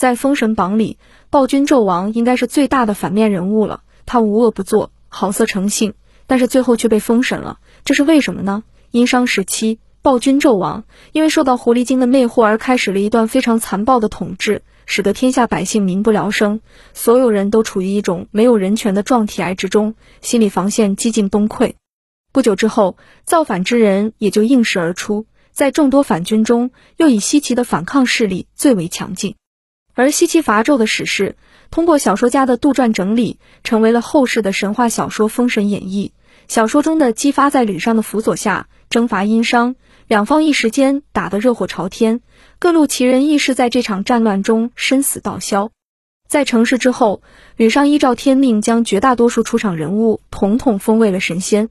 在《封神榜》里，暴君纣王应该是最大的反面人物了。他无恶不作，好色成性，但是最后却被封神了，这是为什么呢？殷商时期，暴君纣王因为受到狐狸精的魅惑而开始了一段非常残暴的统治，使得天下百姓民不聊生，所有人都处于一种没有人权的状体癌之中，心理防线几近崩溃。不久之后，造反之人也就应势而出，在众多反军中，又以西岐的反抗势力最为强劲。而西岐伐纣的史事，通过小说家的杜撰整理，成为了后世的神话小说《封神演义》。小说中的姬发在吕尚的辅佐下征伐殷商，两方一时间打得热火朝天，各路奇人异士在这场战乱中生死道消。在成事之后，吕尚依照天命，将绝大多数出场人物统统封为了神仙。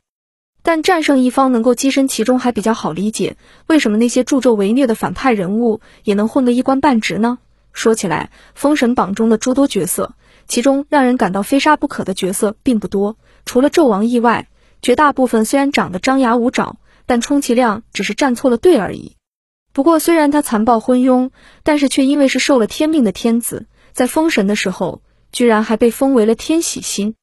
但战胜一方能够跻身其中还比较好理解，为什么那些助纣为虐的反派人物也能混个一官半职呢？说起来，《封神榜》中的诸多角色，其中让人感到非杀不可的角色并不多，除了纣王意外，绝大部分虽然长得张牙舞爪，但充其量只是站错了队而已。不过，虽然他残暴昏庸，但是却因为是受了天命的天子，在封神的时候，居然还被封为了天喜星。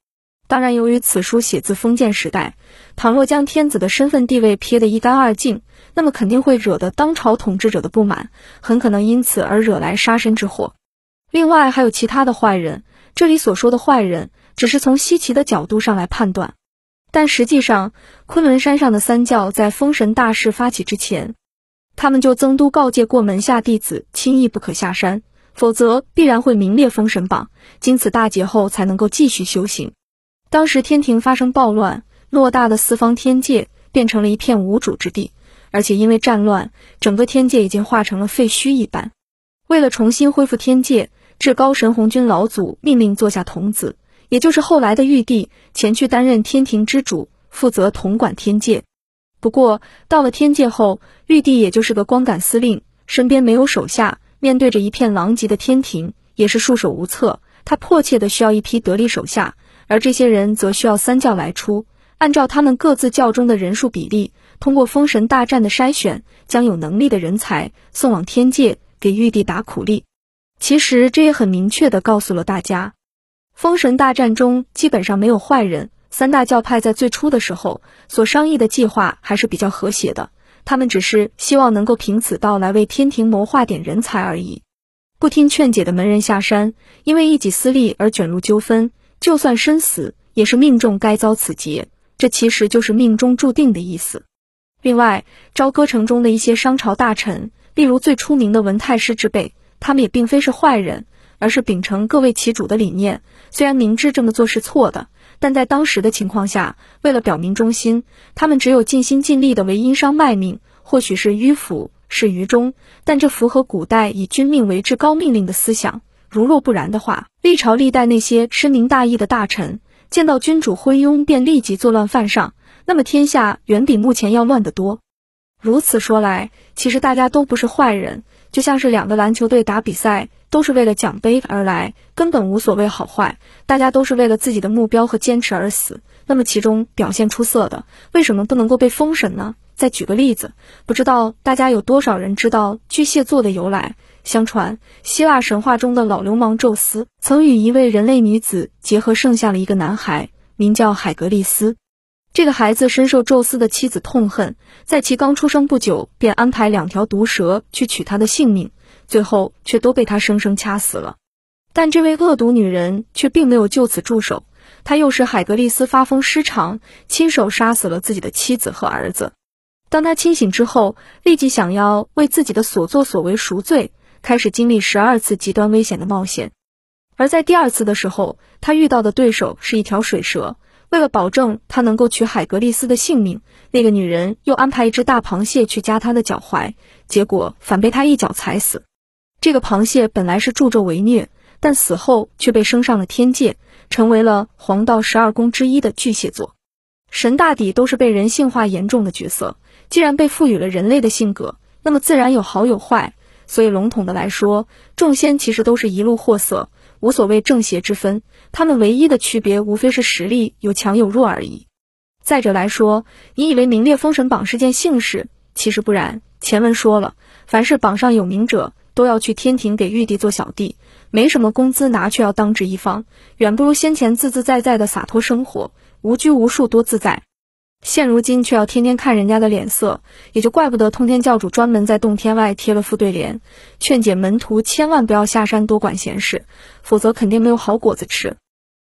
当然，由于此书写自封建时代，倘若将天子的身份地位撇得一干二净，那么肯定会惹得当朝统治者的不满，很可能因此而惹来杀身之祸。另外，还有其他的坏人。这里所说的坏人，只是从西岐的角度上来判断，但实际上，昆仑山上的三教在封神大事发起之前，他们就曾都告诫过门下弟子，轻易不可下山，否则必然会名列封神榜。经此大劫后，才能够继续修行。当时天庭发生暴乱，偌大的四方天界变成了一片无主之地，而且因为战乱，整个天界已经化成了废墟一般。为了重新恢复天界，至高神红军老祖命令座下童子，也就是后来的玉帝，前去担任天庭之主，负责统管天界。不过到了天界后，玉帝也就是个光杆司令，身边没有手下，面对着一片狼藉的天庭，也是束手无策。他迫切的需要一批得力手下。而这些人则需要三教来出，按照他们各自教中的人数比例，通过封神大战的筛选，将有能力的人才送往天界，给玉帝打苦力。其实这也很明确的告诉了大家，封神大战中基本上没有坏人。三大教派在最初的时候所商议的计划还是比较和谐的，他们只是希望能够凭此道来为天庭谋划点人才而已。不听劝解的门人下山，因为一己私利而卷入纠纷。就算身死，也是命中该遭此劫，这其实就是命中注定的意思。另外，朝歌城中的一些商朝大臣，例如最出名的文太师之辈，他们也并非是坏人，而是秉承各为其主的理念。虽然明知这么做是错的，但在当时的情况下，为了表明忠心，他们只有尽心尽力的为殷商卖命。或许是迂腐，是愚忠，但这符合古代以君命为至高命令的思想。如若不然的话，历朝历代那些深明大义的大臣，见到君主昏庸便立即作乱犯上，那么天下远比目前要乱得多。如此说来，其实大家都不是坏人，就像是两个篮球队打比赛，都是为了奖杯而来，根本无所谓好坏，大家都是为了自己的目标和坚持而死。那么其中表现出色的，为什么不能够被封神呢？再举个例子，不知道大家有多少人知道巨蟹座的由来？相传，希腊神话中的老流氓宙斯曾与一位人类女子结合，生下了一个男孩，名叫海格力斯。这个孩子深受宙斯的妻子痛恨，在其刚出生不久，便安排两条毒蛇去取他的性命，最后却都被他生生掐死了。但这位恶毒女人却并没有就此住手，她又使海格力斯发疯失常，亲手杀死了自己的妻子和儿子。当他清醒之后，立即想要为自己的所作所为赎罪。开始经历十二次极端危险的冒险，而在第二次的时候，他遇到的对手是一条水蛇。为了保证他能够取海格力斯的性命，那个女人又安排一只大螃蟹去夹他的脚踝，结果反被他一脚踩死。这个螃蟹本来是助纣为虐，但死后却被升上了天界，成为了黄道十二宫之一的巨蟹座。神大抵都是被人性化严重的角色，既然被赋予了人类的性格，那么自然有好有坏。所以，笼统的来说，众仙其实都是一路货色，无所谓正邪之分。他们唯一的区别，无非是实力有强有弱而已。再者来说，你以为名列封神榜是件幸事，其实不然。前文说了，凡是榜上有名者，都要去天庭给玉帝做小弟，没什么工资拿，却要当值一方，远不如先前自自在在的洒脱生活，无拘无束多自在。现如今却要天天看人家的脸色，也就怪不得通天教主专门在洞天外贴了副对联，劝解门徒千万不要下山多管闲事，否则肯定没有好果子吃。